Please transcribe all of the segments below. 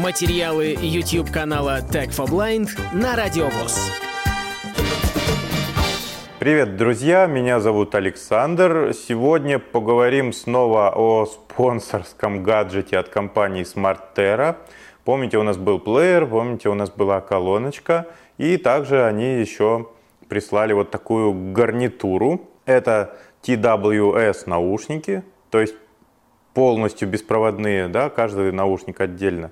Материалы YouTube канала Tech for Blind на Радиовоз. Привет, друзья! Меня зовут Александр. Сегодня поговорим снова о спонсорском гаджете от компании SmartTerra. Помните, у нас был плеер, помните, у нас была колоночка. И также они еще прислали вот такую гарнитуру. Это TWS наушники, то есть полностью беспроводные, да, каждый наушник отдельно.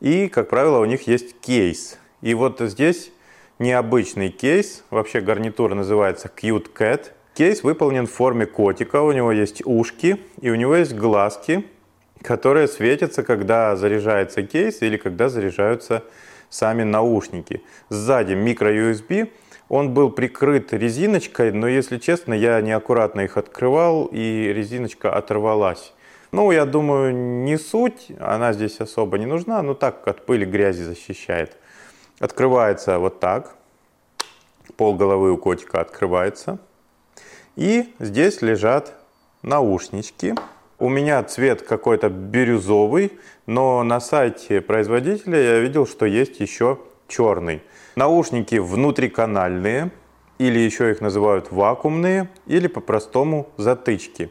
И, как правило, у них есть кейс. И вот здесь необычный кейс. Вообще гарнитура называется Cute Cat. Кейс выполнен в форме котика. У него есть ушки и у него есть глазки, которые светятся, когда заряжается кейс или когда заряжаются сами наушники. Сзади микро-USB. Он был прикрыт резиночкой, но, если честно, я неаккуратно их открывал, и резиночка оторвалась. Ну, я думаю, не суть, она здесь особо не нужна, но так от пыли, грязи защищает. Открывается вот так. Пол головы у котика открывается. И здесь лежат наушнички. У меня цвет какой-то бирюзовый, но на сайте производителя я видел, что есть еще черный. Наушники внутриканальные, или еще их называют вакуумные, или по-простому затычки.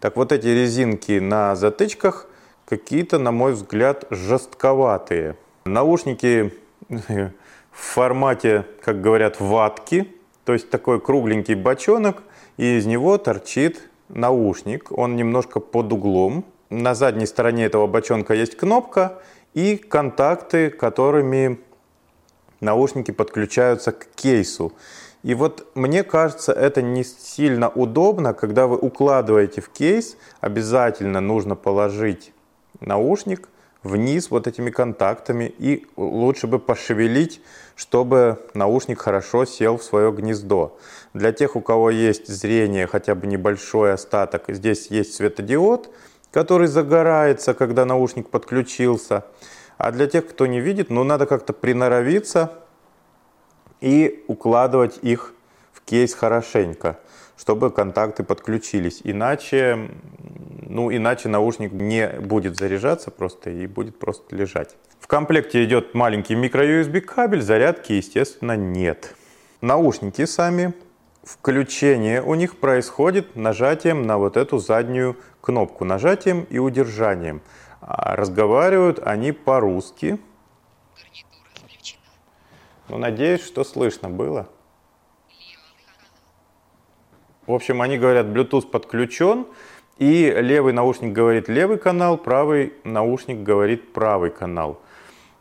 Так вот эти резинки на затычках какие-то, на мой взгляд, жестковатые. Наушники в формате, как говорят, ватки, то есть такой кругленький бочонок, и из него торчит наушник, он немножко под углом. На задней стороне этого бочонка есть кнопка и контакты, которыми наушники подключаются к кейсу. И вот мне кажется, это не сильно удобно, когда вы укладываете в кейс, обязательно нужно положить наушник вниз вот этими контактами и лучше бы пошевелить, чтобы наушник хорошо сел в свое гнездо. Для тех, у кого есть зрение, хотя бы небольшой остаток, здесь есть светодиод, который загорается, когда наушник подключился. А для тех, кто не видит, ну надо как-то приноровиться и укладывать их в кейс хорошенько, чтобы контакты подключились. Иначе ну, иначе наушник не будет заряжаться просто и будет просто лежать. В комплекте идет маленький микро-USB кабель, зарядки, естественно, нет. Наушники сами, включение у них происходит нажатием на вот эту заднюю кнопку, нажатием и удержанием. А разговаривают они по-русски. Ну, надеюсь, что слышно было. В общем, они говорят, Bluetooth подключен, и левый наушник говорит левый канал, правый наушник говорит правый канал.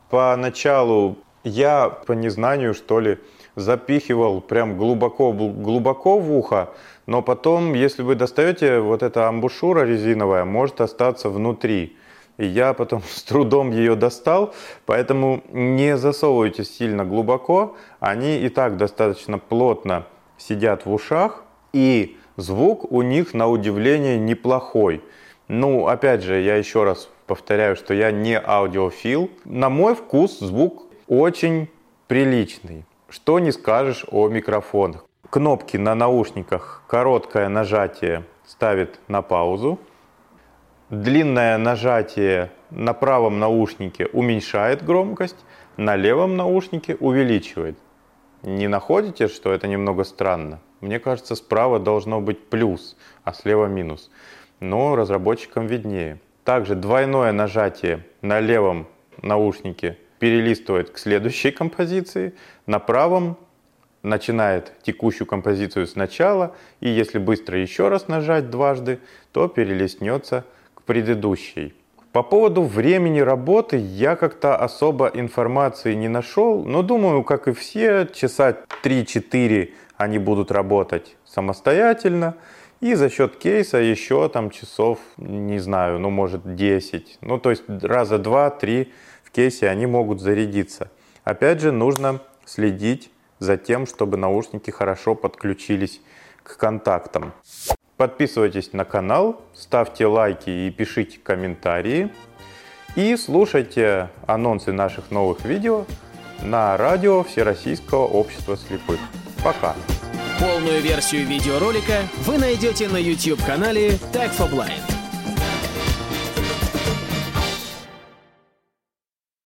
Поначалу я по незнанию, что ли, запихивал прям глубоко, глубоко в ухо, но потом, если вы достаете, вот эта амбушюра резиновая может остаться внутри. И я потом с трудом ее достал, поэтому не засовывайте сильно глубоко, они и так достаточно плотно сидят в ушах, и звук у них на удивление неплохой. Ну, опять же, я еще раз повторяю, что я не аудиофил. На мой вкус звук очень приличный. Что не скажешь о микрофонах. Кнопки на наушниках, короткое нажатие ставит на паузу. Длинное нажатие на правом наушнике уменьшает громкость, на левом наушнике увеличивает. Не находите, что это немного странно? Мне кажется, справа должно быть плюс, а слева минус. Но разработчикам виднее. Также двойное нажатие на левом наушнике перелистывает к следующей композиции, на правом начинает текущую композицию сначала, и если быстро еще раз нажать дважды, то перелистнется к предыдущей. По поводу времени работы я как-то особо информации не нашел, но думаю, как и все, часа 3-4 они будут работать самостоятельно, и за счет кейса еще там часов, не знаю, ну может 10. Ну то есть раза 2-3 в кейсе они могут зарядиться. Опять же, нужно следить за тем, чтобы наушники хорошо подключились к контактам. Подписывайтесь на канал, ставьте лайки и пишите комментарии. И слушайте анонсы наших новых видео на радио Всероссийского общества слепых. Пока! Полную версию видеоролика вы найдете на YouTube-канале Tag for Blind.